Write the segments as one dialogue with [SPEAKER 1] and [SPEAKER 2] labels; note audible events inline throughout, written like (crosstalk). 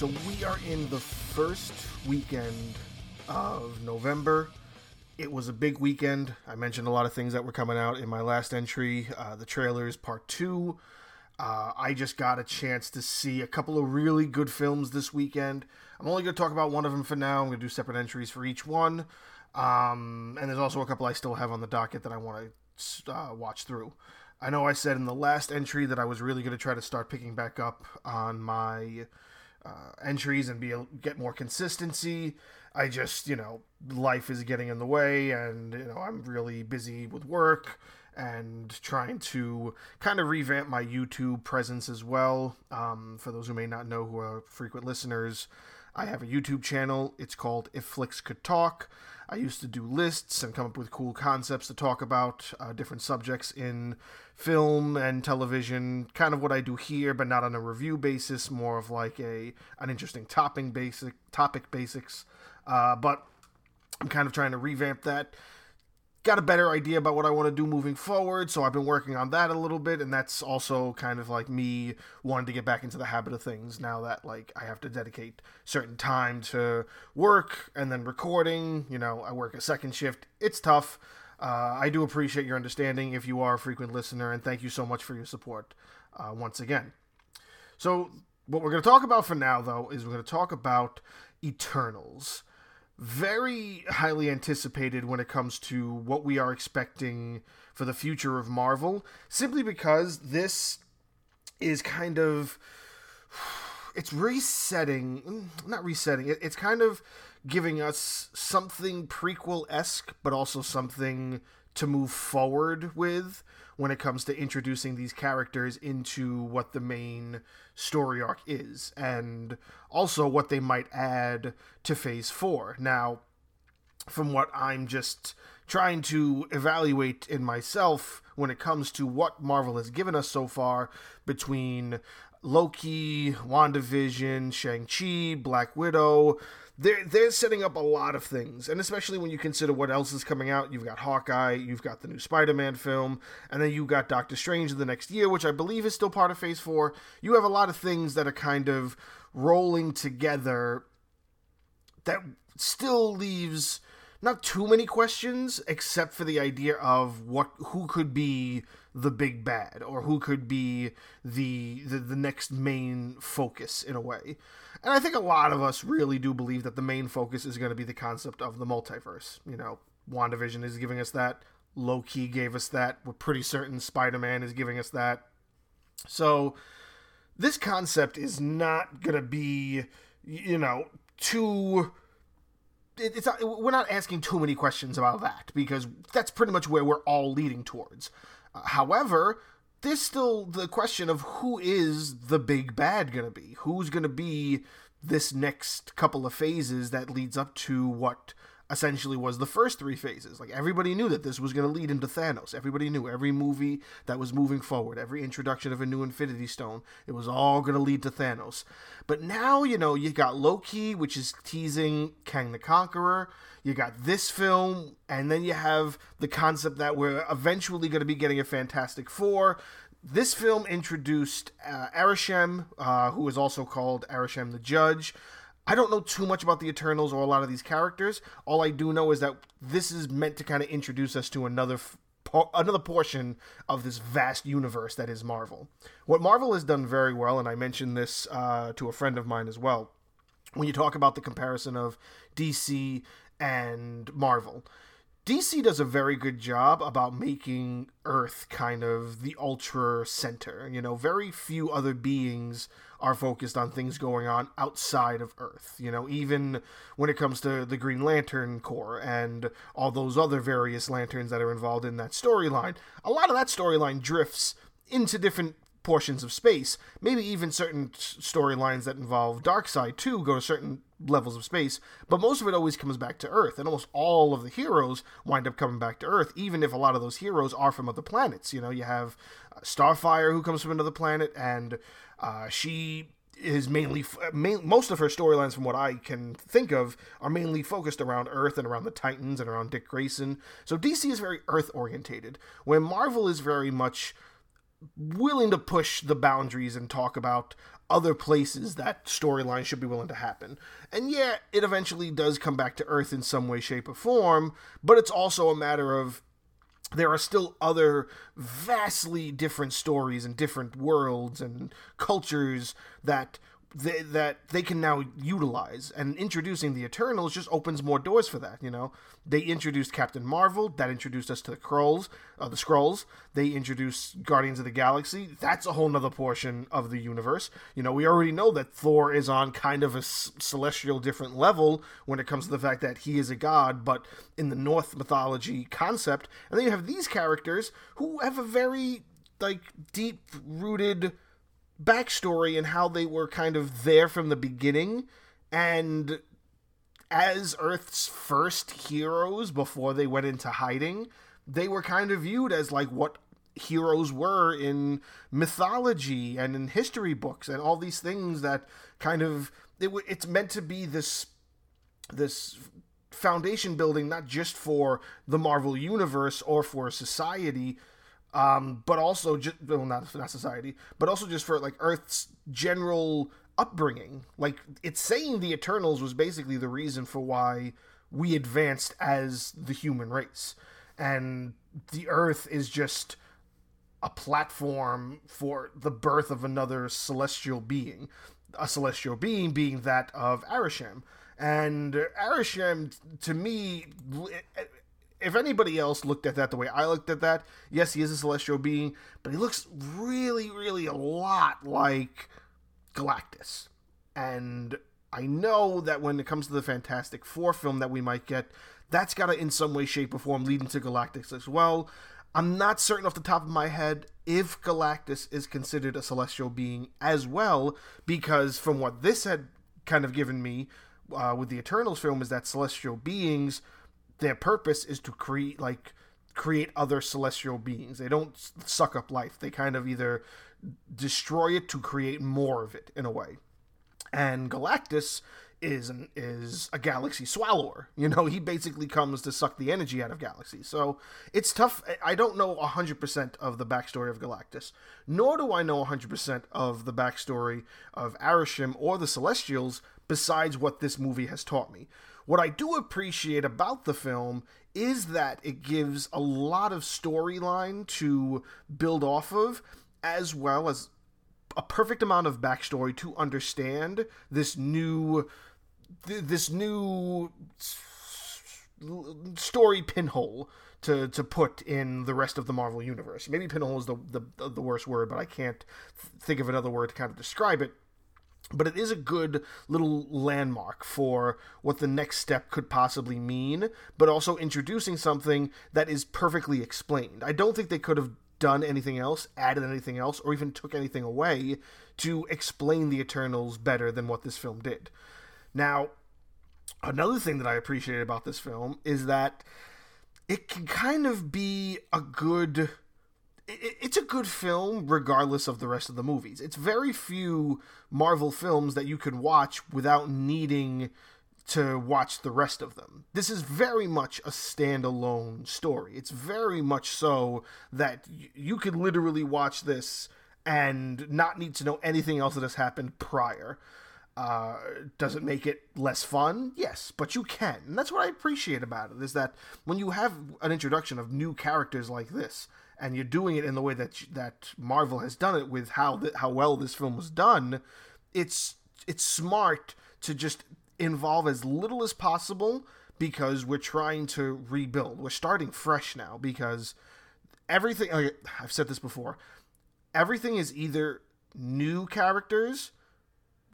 [SPEAKER 1] So we are in the first weekend of November. It was a big weekend. I mentioned a lot of things that were coming out in my last entry. Uh, the trailers, part two. Uh, I just got a chance to see a couple of really good films this weekend. I'm only going to talk about one of them for now. I'm going to do separate entries for each one. Um, and there's also a couple I still have on the docket that I want to uh, watch through. I know I said in the last entry that I was really going to try to start picking back up on my uh, entries and be get more consistency. I just, you know, life is getting in the way, and you know, I'm really busy with work and trying to kind of revamp my YouTube presence as well. Um, for those who may not know, who are frequent listeners, I have a YouTube channel. It's called If Flicks Could Talk. I used to do lists and come up with cool concepts to talk about uh, different subjects in film and television. Kind of what I do here, but not on a review basis. More of like a an interesting topping basic topic basics. Uh, but I'm kind of trying to revamp that got a better idea about what I want to do moving forward. So I've been working on that a little bit, and that's also kind of like me wanting to get back into the habit of things now that like I have to dedicate certain time to work and then recording. You know, I work a second shift. It's tough. Uh, I do appreciate your understanding if you are a frequent listener, and thank you so much for your support uh, once again. So, what we're going to talk about for now, though, is we're going to talk about Eternals very highly anticipated when it comes to what we are expecting for the future of Marvel, simply because this is kind of it's resetting not resetting it's kind of giving us something prequel esque but also something to move forward with when it comes to introducing these characters into what the main story arc is and also what they might add to phase 4. Now, from what I'm just trying to evaluate in myself when it comes to what Marvel has given us so far between Loki, WandaVision, Shang-Chi, Black Widow, they're they're setting up a lot of things, and especially when you consider what else is coming out. You've got Hawkeye, you've got the new Spider-Man film, and then you got Doctor Strange in the next year, which I believe is still part of Phase Four. You have a lot of things that are kind of rolling together that still leaves not too many questions, except for the idea of what who could be the big bad or who could be the the, the next main focus in a way. And I think a lot of us really do believe that the main focus is going to be the concept of the multiverse. You know, WandaVision is giving us that. Loki gave us that. We're pretty certain Spider Man is giving us that. So, this concept is not going to be, you know, too. It's not, we're not asking too many questions about that because that's pretty much where we're all leading towards. Uh, however, there's still the question of who is the big bad going to be? Who's going to be this next couple of phases that leads up to what essentially was the first three phases. Like everybody knew that this was going to lead into Thanos. Everybody knew every movie that was moving forward, every introduction of a new Infinity Stone, it was all going to lead to Thanos. But now, you know, you got Loki, which is teasing Kang the Conqueror. You got this film, and then you have the concept that we're eventually going to be getting a Fantastic Four. This film introduced uh, Arishem, uh, who is also called Arishem the Judge. I don't know too much about the Eternals or a lot of these characters. All I do know is that this is meant to kind of introduce us to another f- another portion of this vast universe that is Marvel. What Marvel has done very well, and I mentioned this uh, to a friend of mine as well, when you talk about the comparison of DC and Marvel. DC does a very good job about making Earth kind of the ultra center. You know, very few other beings are focused on things going on outside of Earth. You know, even when it comes to the Green Lantern Corps and all those other various lanterns that are involved in that storyline, a lot of that storyline drifts into different portions of space. Maybe even certain storylines that involve Darkseid too go to certain levels of space, but most of it always comes back to Earth, and almost all of the heroes wind up coming back to Earth, even if a lot of those heroes are from other planets. You know, you have uh, Starfire who comes from another planet, and uh, she is mainly main, most of her storylines from what I can think of are mainly focused around Earth and around the Titans and around Dick Grayson. So DC is very Earth orientated, when Marvel is very much willing to push the boundaries and talk about other places that storyline should be willing to happen. And yeah, it eventually does come back to Earth in some way, shape, or form, but it's also a matter of there are still other vastly different stories and different worlds and cultures that they, that they can now utilize. And introducing the Eternals just opens more doors for that. You know, they introduced Captain Marvel, that introduced us to the Skrulls, uh, the Skrulls. They introduced Guardians of the Galaxy. That's a whole nother portion of the universe. You know, we already know that Thor is on kind of a celestial different level when it comes to the fact that he is a god, but in the Norse mythology concept. And then you have these characters who have a very like deep rooted backstory and how they were kind of there from the beginning. And as Earth's first heroes before they went into hiding, they were kind of viewed as like what heroes were in mythology and in history books and all these things that kind of it, it's meant to be this this foundation building not just for the Marvel universe or for society um, but also just well, not not society, but also just for like Earth's general upbringing. Like it's saying the Eternals was basically the reason for why we advanced as the human race, and the Earth is just a platform for the birth of another celestial being, a celestial being being that of Arishem. And Arishem, to me, if anybody else looked at that the way I looked at that, yes, he is a celestial being, but he looks really, really a lot like Galactus. And I know that when it comes to the Fantastic Four film that we might get, that's got to, in some way, shape, or form, lead into Galactus as well. I'm not certain off the top of my head if Galactus is considered a celestial being as well, because from what this had kind of given me uh, with the Eternals film, is that celestial beings their purpose is to create like create other celestial beings. They don't suck up life. They kind of either destroy it to create more of it in a way. And Galactus is an, is a galaxy swallower. You know, he basically comes to suck the energy out of galaxies. So it's tough. I don't know 100% of the backstory of Galactus, nor do I know 100% of the backstory of Arishem or the Celestials besides what this movie has taught me. What I do appreciate about the film is that it gives a lot of storyline to build off of, as well as a perfect amount of backstory to understand this new this new story pinhole to to put in the rest of the Marvel universe. Maybe pinhole is the the, the worst word, but I can't think of another word to kind of describe it but it is a good little landmark for what the next step could possibly mean, but also introducing something that is perfectly explained. I don't think they could have done anything else, added anything else, or even took anything away to explain the Eternals better than what this film did. Now, another thing that I appreciate about this film is that it can kind of be a good it's a good film regardless of the rest of the movies. It's very few Marvel films that you can watch without needing to watch the rest of them. This is very much a standalone story. It's very much so that you could literally watch this and not need to know anything else that has happened prior. Uh, does it make it less fun? Yes, but you can. And that's what I appreciate about it is that when you have an introduction of new characters like this, and you're doing it in the way that that Marvel has done it with how the, how well this film was done, it's it's smart to just involve as little as possible because we're trying to rebuild. We're starting fresh now because everything I've said this before. Everything is either new characters,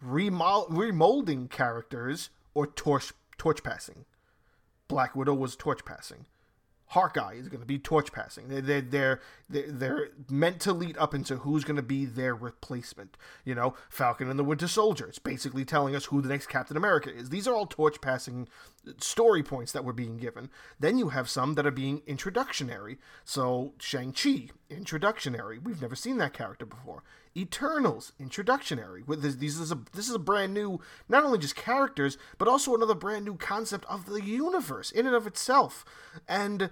[SPEAKER 1] remolding characters, or torch torch passing. Black Widow was torch passing. Hawkeye is going to be torch passing. They're, they're, they're, they're meant to lead up into who's going to be their replacement. You know, Falcon and the Winter Soldier. It's basically telling us who the next Captain America is. These are all torch passing story points that were being given. Then you have some that are being introductionary. So, Shang-Chi, introductionary. We've never seen that character before. Eternals, introductionary. With this, is a this is a brand new, not only just characters, but also another brand new concept of the universe in and of itself. And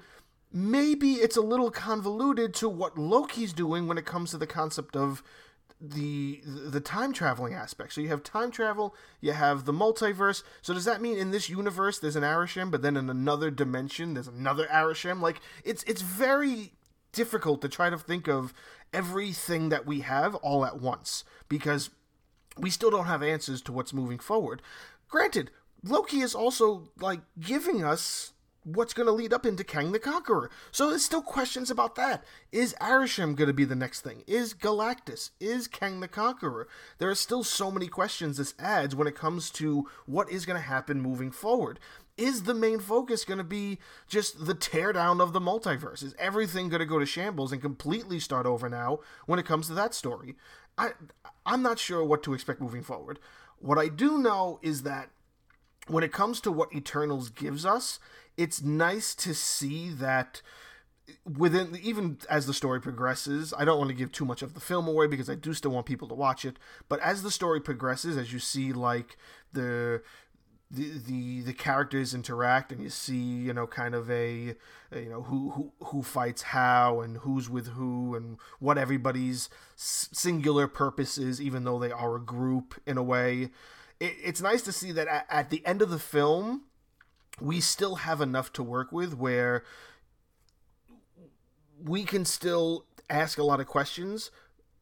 [SPEAKER 1] maybe it's a little convoluted to what Loki's doing when it comes to the concept of the the time traveling aspect. So you have time travel, you have the multiverse. So does that mean in this universe there's an Arishem, but then in another dimension there's another Arishem? Like it's it's very difficult to try to think of everything that we have all at once because we still don't have answers to what's moving forward. Granted, Loki is also like giving us what's going to lead up into Kang the Conqueror. So there's still questions about that. Is Arishem going to be the next thing? Is Galactus? Is Kang the Conqueror? There are still so many questions this adds when it comes to what is going to happen moving forward. Is the main focus going to be just the teardown of the multiverse? Is everything going to go to shambles and completely start over now when it comes to that story? I I'm not sure what to expect moving forward. What I do know is that when it comes to what Eternals gives us, it's nice to see that within even as the story progresses i don't want to give too much of the film away because i do still want people to watch it but as the story progresses as you see like the the the, the characters interact and you see you know kind of a, you know who, who who fights how and who's with who and what everybody's singular purpose is even though they are a group in a way. It, it's nice to see that at, at the end of the film we still have enough to work with where we can still ask a lot of questions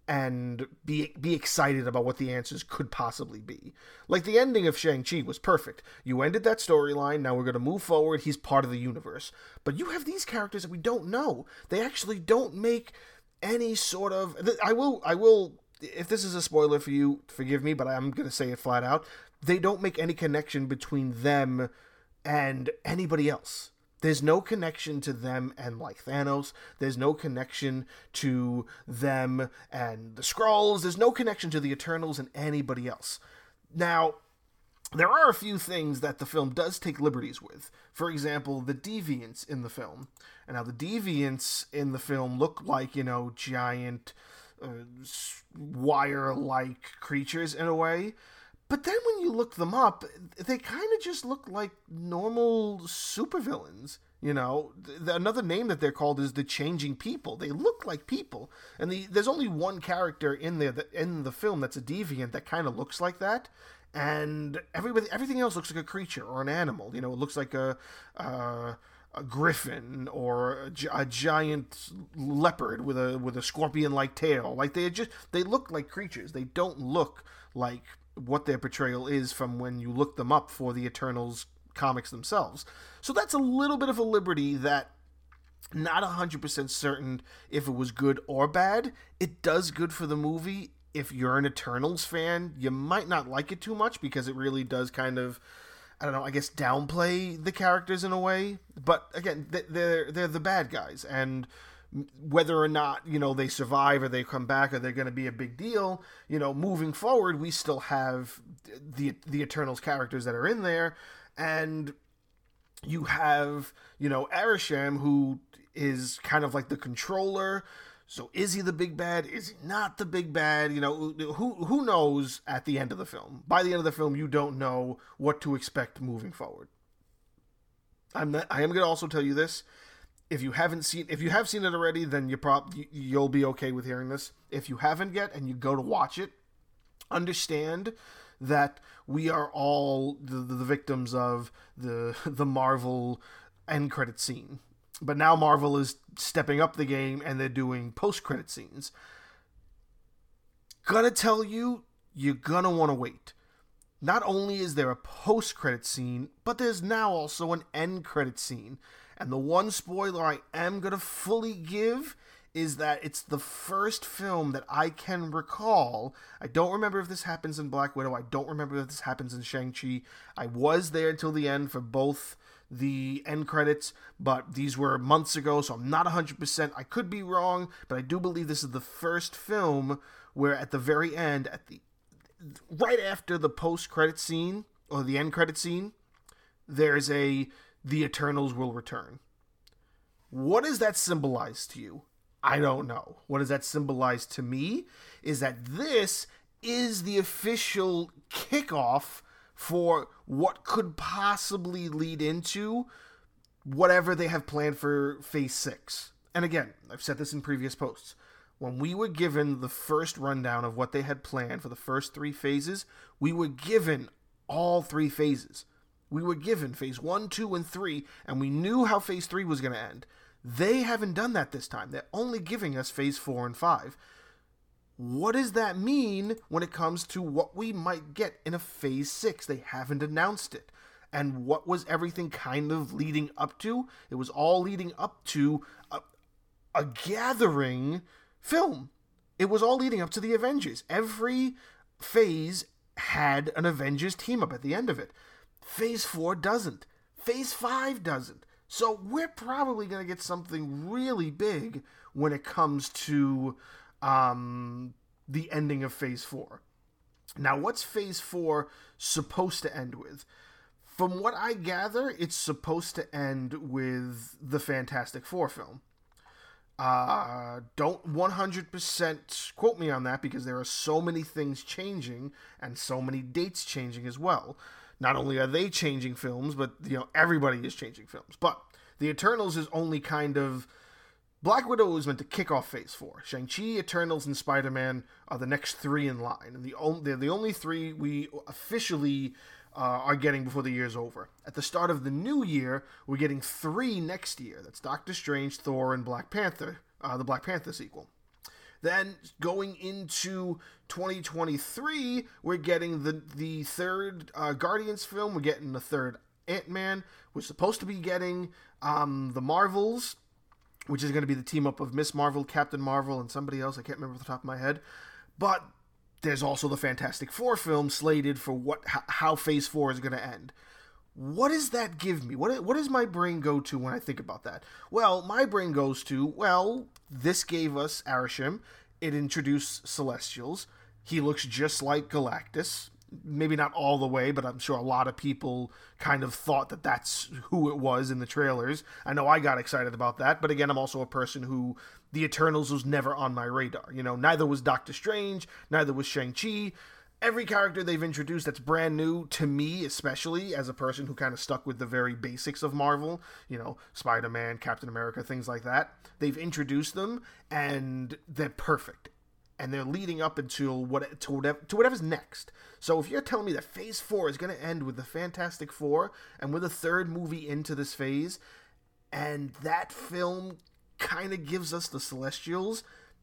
[SPEAKER 1] and be be excited about what the answers could possibly be. Like the ending of Shang-Chi was perfect. You ended that storyline, now we're going to move forward, he's part of the universe. But you have these characters that we don't know. They actually don't make any sort of I will I will if this is a spoiler for you, forgive me, but I'm going to say it flat out. They don't make any connection between them and anybody else. There's no connection to them and like Thanos. There's no connection to them and the Skrulls. There's no connection to the Eternals and anybody else. Now, there are a few things that the film does take liberties with. For example, the deviants in the film. And now the deviants in the film look like, you know, giant uh, wire like creatures in a way. But then when you look them up, they kind of just look like normal supervillains. You know, the, another name that they're called is the Changing People. They look like people, and the, there's only one character in there that, in the film that's a deviant that kind of looks like that, and everybody everything else looks like a creature or an animal. You know, it looks like a. Uh, a griffin or a, a, giant leopard with a with a scorpion like tail like they just they look like creatures they don't look like what their portrayal is from when you look them up for the Eternals comics themselves. So that's a little bit of a liberty that not 100% certain if it was good or bad. It does good for the movie. If you're an Eternals fan, you might not like it too much because it really does kind of I don't know, I guess downplay the characters in a way. But again, they're they're the bad guys and whether or not you know they survive or they come back or they're going to be a big deal you know moving forward we still have the the eternals characters that are in there. And you have you know Arishem who is kind of like the controller. So is he the big bad? Is he not the big bad? You know who who knows at the end of the film? By the end of the film you don't know what to expect moving forward. I'm not, i am going to also tell you this if you haven't seen if you have seen it already then you prob you'll be okay with hearing this. If you haven't yet and you go to watch it understand that we are all the, the victims of the (laughs) the marvel end credit scene. But now marvel is stepping up the game and they're doing post credit scenes. Gonna tell you you're gonna want to wait. Not only is there a post credit scene but there's now also an end credit scene and the one spoiler I am going to fully give is that it's the first film that I can recall. I don't remember if this happens in Black Widow. I don't remember if this happens in Shang-Chi. I was there until the end for both the end credits, but these were months ago, so I'm not 100%. I could be wrong, but I do believe this is the first film where at the very end, at the right after the post-credit scene or the end credit scene, there's a the Eternals will return. What does that symbolize to you? I don't know. What does that symbolize to me is that this is the official kickoff for what could possibly lead into whatever they have planned for Phase 6. And again, I've said this in previous posts. When we were given the first rundown of what they had planned for the first three phases, we were given all three phases. We were given phase one, two, and three, and we knew how phase three was going to end. They haven't done that this time. They're only giving us phase four and five. What does that mean when it comes to what we might get in a phase six? They haven't announced it. And what was everything kind of leading up to? It was all leading up to a, a gathering film. It was all leading up to the Avengers. Every phase had an Avengers team up at the end of it. Phase 4 doesn't. Phase 5 doesn't. So we're probably going to get something really big when it comes to um, the ending of Phase 4. Now, what's Phase 4 supposed to end with? From what I gather, it's supposed to end with the Fantastic Four film. Uh, don't 100% quote me on that because there are so many things changing and so many dates changing as well. Not only are they changing films, but you know everybody is changing films. But the Eternals is only kind of Black Widow is meant to kick off Phase Four. Shang Chi, Eternals, and Spider Man are the next three in line, and the only they're the only three we officially uh, are getting before the year's over. At the start of the new year, we're getting three next year. That's Doctor Strange, Thor, and Black Panther, uh, the Black Panther sequel. Then going into 2023, we're getting the the third uh, Guardians film. We're getting the third Ant Man. We're supposed to be getting um, the Marvels, which is going to be the team up of Miss Marvel, Captain Marvel, and somebody else. I can't remember off the top of my head. But there's also the Fantastic Four film slated for what how Phase Four is going to end. What does that give me? What what does my brain go to when I think about that? Well, my brain goes to well, this gave us Arishem. It introduced Celestials. He looks just like Galactus. Maybe not all the way, but I'm sure a lot of people kind of thought that that's who it was in the trailers. I know I got excited about that, but again, I'm also a person who the Eternals was never on my radar. You know, neither was Doctor Strange, neither was Shang-Chi. Every character they've introduced that's brand new to me, especially as a person who kind of stuck with the very basics of Marvel, you know, Spider Man, Captain America, things like that, they've introduced them and they're perfect. And they're leading up until what to whatever to whatever's next. So if you're telling me that Phase Four is going to end with the Fantastic Four and with a third movie into this phase, and that film kind of gives us the Celestials.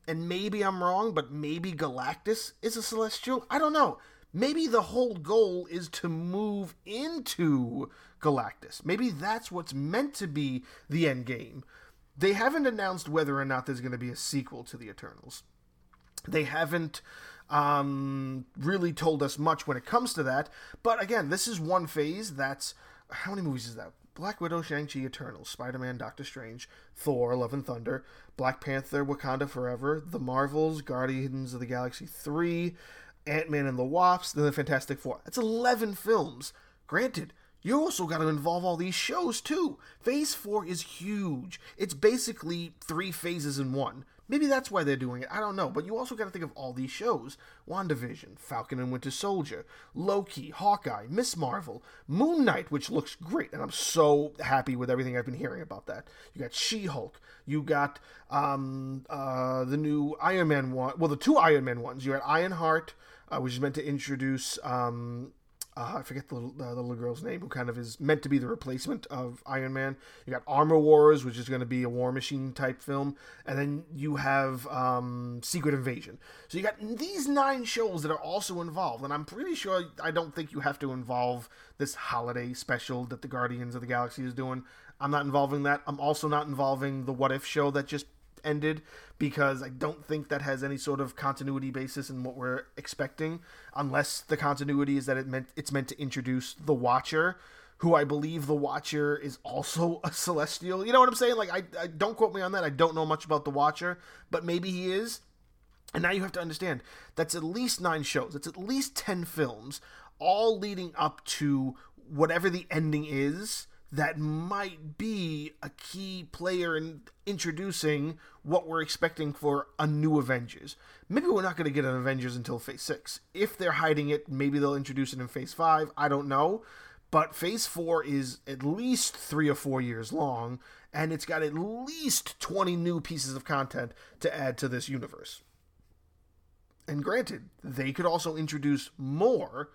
[SPEAKER 1] And maybe I'm wrong, but maybe Galactus is a Celestial. I don't know. Maybe the whole goal is to move into Galactus. Maybe that's what's meant to be the end game. They haven't announced whether or not there's going to be a sequel to the Eternals. They haven't um, really told us much when it comes to that. But again, this is one phase that's. How many movies is that? Black Widow, Shang-Chi, Eternals, Spider-Man, Doctor Strange, Thor, Love and Thunder, Black Panther, Wakanda Forever, The Marvels, Guardians of the Galaxy 3, Ant-Man and the Wasp, then the Fantastic Four. That's 11 films. Granted, you also got to involve all these shows too. Phase 4 is huge. It's basically three phases in one. Maybe that's why they're doing it. I don't know. But you also got to think of all these shows WandaVision, Falcon and Winter Soldier, Loki, Hawkeye, Miss Marvel, Moon Knight, which looks great. And I'm so happy with everything I've been hearing about that. You got She Hulk. You got um, uh, the new Iron Man one. Well, the two Iron Man ones. You had Ironheart, uh, which is meant to introduce um, uh, I forget the, uh, the little girl's name, who kind of is meant to be the replacement of Iron Man. You got Armor Wars, which is going to be a War Machine type film, and then you have um, Secret Invasion. So you got these nine shows that are also involved, and I'm pretty sure I don't think you have to involve this holiday special that the Guardians of the Galaxy is doing. I'm not involving that. I'm also not involving the What If show that just ended because I don't think that has any sort of continuity basis in what we're expecting, unless the continuity is that it meant it's meant to introduce the Watcher, who I believe the Watcher is also (laughs) a Celestial. You know what I'm saying? Like I, I don't quote me on that. I don't know much about the Watcher, but maybe he is. And now you have to understand that's at least nine shows. It's at least ten films, all leading up to whatever the ending is that might be a key player in introducing what we're expecting for a new Avengers. Maybe we're not going to get an Avengers until Phase 6. If they're hiding it, maybe they'll introduce it in Phase 5. I don't know. But Phase 4 is at least three or four years long, and it's got at least 20 new pieces of content to add to this universe. And granted, they could also introduce more,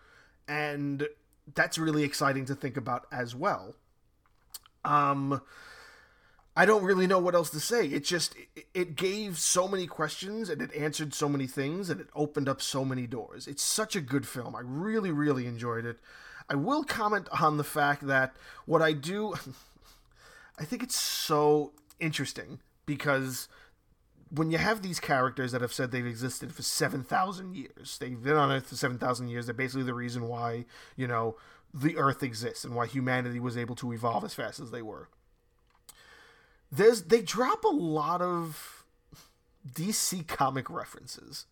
[SPEAKER 1] and that's really exciting to think about as well. Um, I don't really know what else to say. It just it gave so many questions and it answered so many things and it opened up so many doors. It's such a good film. I really really enjoyed it. I will comment on the fact that what I do (laughs) I think it's so interesting because when you have these characters that have said they've existed for 7,000 years, they've been on Earth for 7,000 years, they're basically the reason why, you know, the Earth exists and why humanity was able to evolve as fast as they were. There's they drop a lot of DC comic references.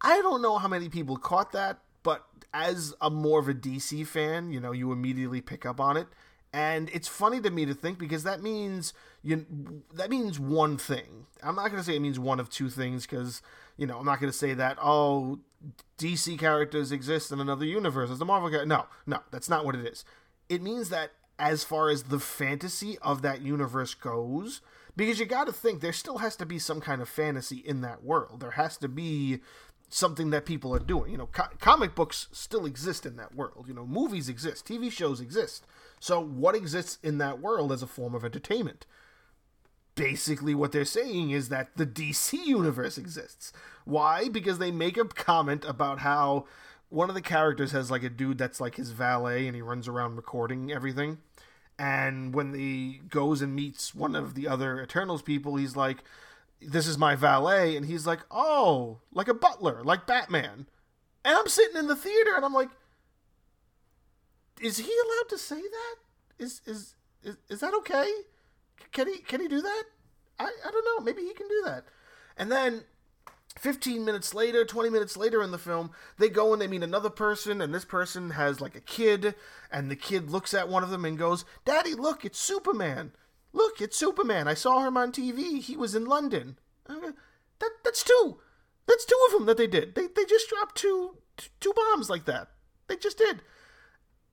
[SPEAKER 1] I don't know how many people caught that, but as a more of a DC fan, you know, you immediately pick up on it. And it's funny to me to think because that means you that means one thing. I'm not going to say it means one of two things because you know I'm not going to say that oh DC characters exist in another universe as the Marvel. No, no, that's not what it is. It means that as far as the fantasy of that universe goes, because you got to think there still has to be some kind of fantasy in that world. There has to be something that people are doing. You know, co- comic books still exist in that world. You know, movies exist, TV shows exist. So, what exists in that world as a form of entertainment? Basically, what they're saying is that the DC universe exists. Why? Because they make a comment about how one of the characters has like a dude that's like his valet and he runs around recording everything. And when he goes and meets one of the other Eternals people, he's like, This is my valet. And he's like, Oh, like a butler, like Batman. And I'm sitting in the theater and I'm like, is he allowed to say that? Is is is, is that okay? Can he can he do that? I, I don't know. Maybe he can do that. And then 15 minutes later, 20 minutes later in the film, they go and they meet another person, and this person has like a kid, and the kid looks at one of them and goes, Daddy, look, it's Superman. Look, it's Superman. I saw him on TV. He was in London. That, that's two. That's two of them that they did. They, they just dropped two, two bombs like that. They just did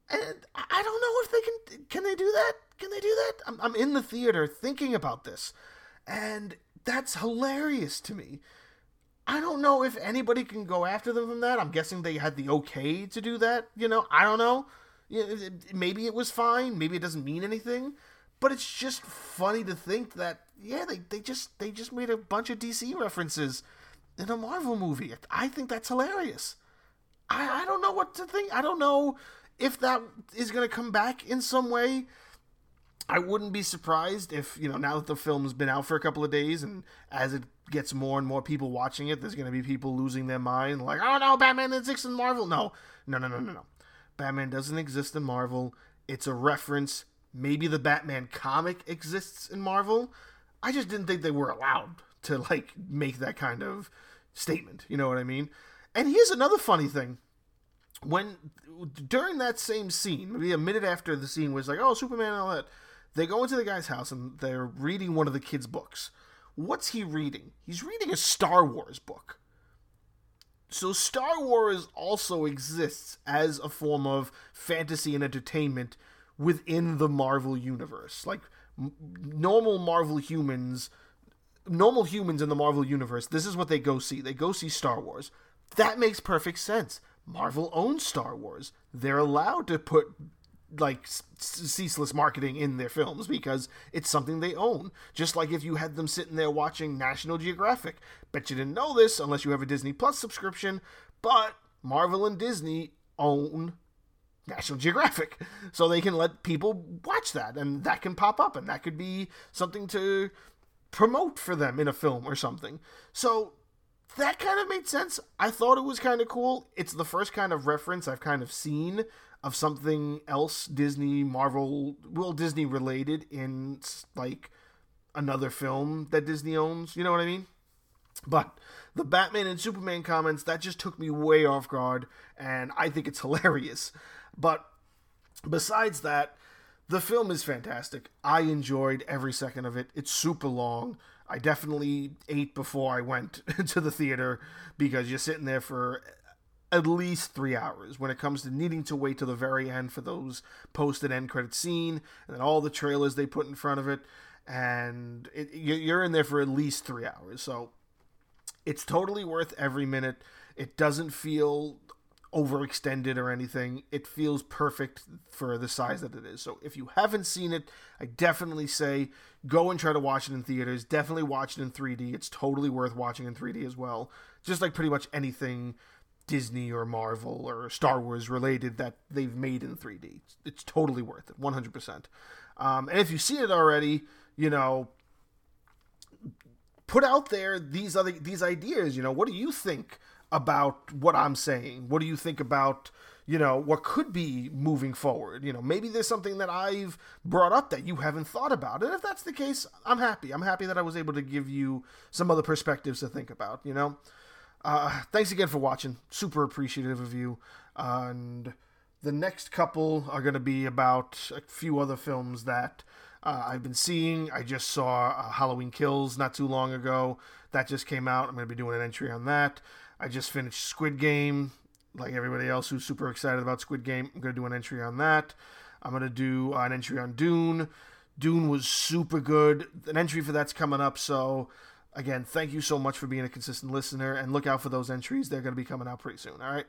[SPEAKER 1] and I don't know if they can. Can they do that? Can they do that? I'm, I'm in the theater thinking about this, and that's hilarious to me. I don't know if anybody can go after them from that. I'm guessing they had the okay to do that. You know, I don't know. Maybe it was fine. Maybe it doesn't mean anything. But it's just funny to think that yeah, they, they just they just made a bunch of DC references in a Marvel movie. I think that's hilarious. I, I don't know what to think. I don't know if that is going to come back in some way, I wouldn't be surprised if, you know, now that the film's been out for a couple of days and as it gets more and more people watching it, there's going to be people losing their mind like, oh no, Batman exists in Marvel. No, no, no, no, no, no. Batman doesn't exist in Marvel. It's a reference. Maybe the Batman comic exists in Marvel. I just didn't think they were allowed to, like, make that kind of statement. You know what I mean? And here's another funny thing when during that same scene, maybe a minute after the scene was like, oh, Superman and all that, they go into the guy's house and they're reading one of the kids' books. What's he reading? He's reading a Star Wars book. So Star Wars also exists as a form of fantasy and entertainment within the Marvel universe. Like m- normal Marvel humans, normal humans in the Marvel universe, this is what they go see. They go see Star Wars. That makes perfect sense. Marvel owns Star Wars. They're allowed to put like ceaseless marketing in their films because it's something they own. Just like if you had them sitting there watching National Geographic. Bet you didn't know this unless you have a Disney Plus subscription, but Marvel and Disney own National Geographic. So they can let people watch that and that can pop up and that could be something to promote for them in a film or something. So that kind of made sense. I thought it was kind of cool. It's the first kind of reference I've kind of seen of something else Disney, Marvel, well, Disney related in like another film that Disney owns. You know what I mean? But the Batman and Superman comments, that just took me way off guard, and I think it's hilarious. But besides that, the film is fantastic. I enjoyed every second of it. It's super long. I definitely ate before I went (laughs) to the theater because you're sitting there for at least three hours. When it comes to needing to wait to the very end for those post and end credit scene and all the trailers they put in front of it and it, you're in there for at least three hours. So it's totally worth every minute. It doesn't feel overextended or anything it feels perfect for the size that it is so if you haven't seen it i definitely say go and try to watch it in theaters definitely watch it in 3d it's totally worth watching in 3d as well just like pretty much anything Disney or Marvel or Star Wars related that they've made in 3D. It's, totally worth it, 100%. Um, and if you've seen it already, you know, put out there these other these ideas. You know, what do you think about what I'm saying? What do you think about you know what could be moving forward? You know, maybe there's something that I've brought up that you haven't thought about. And if that's the case, I'm happy. I'm happy that I was able to give you some other perspectives to think about. You know. Uh, thanks again for watching. Super appreciative of you. And the next couple are going to be about a few other films that uh, I've been seeing. I just saw uh, Halloween Kills not too long ago. That just came out. I'm going to be doing an entry on that. I just finished Squid Game. Like everybody else who's super excited about Squid Game, I'm going to do an entry on that. I'm going to do an entry on Dune. Dune was super good. An entry for that's coming up, so Again, thank you so much for being a consistent listener and look out for those entries. They're going to be coming out pretty soon. All right.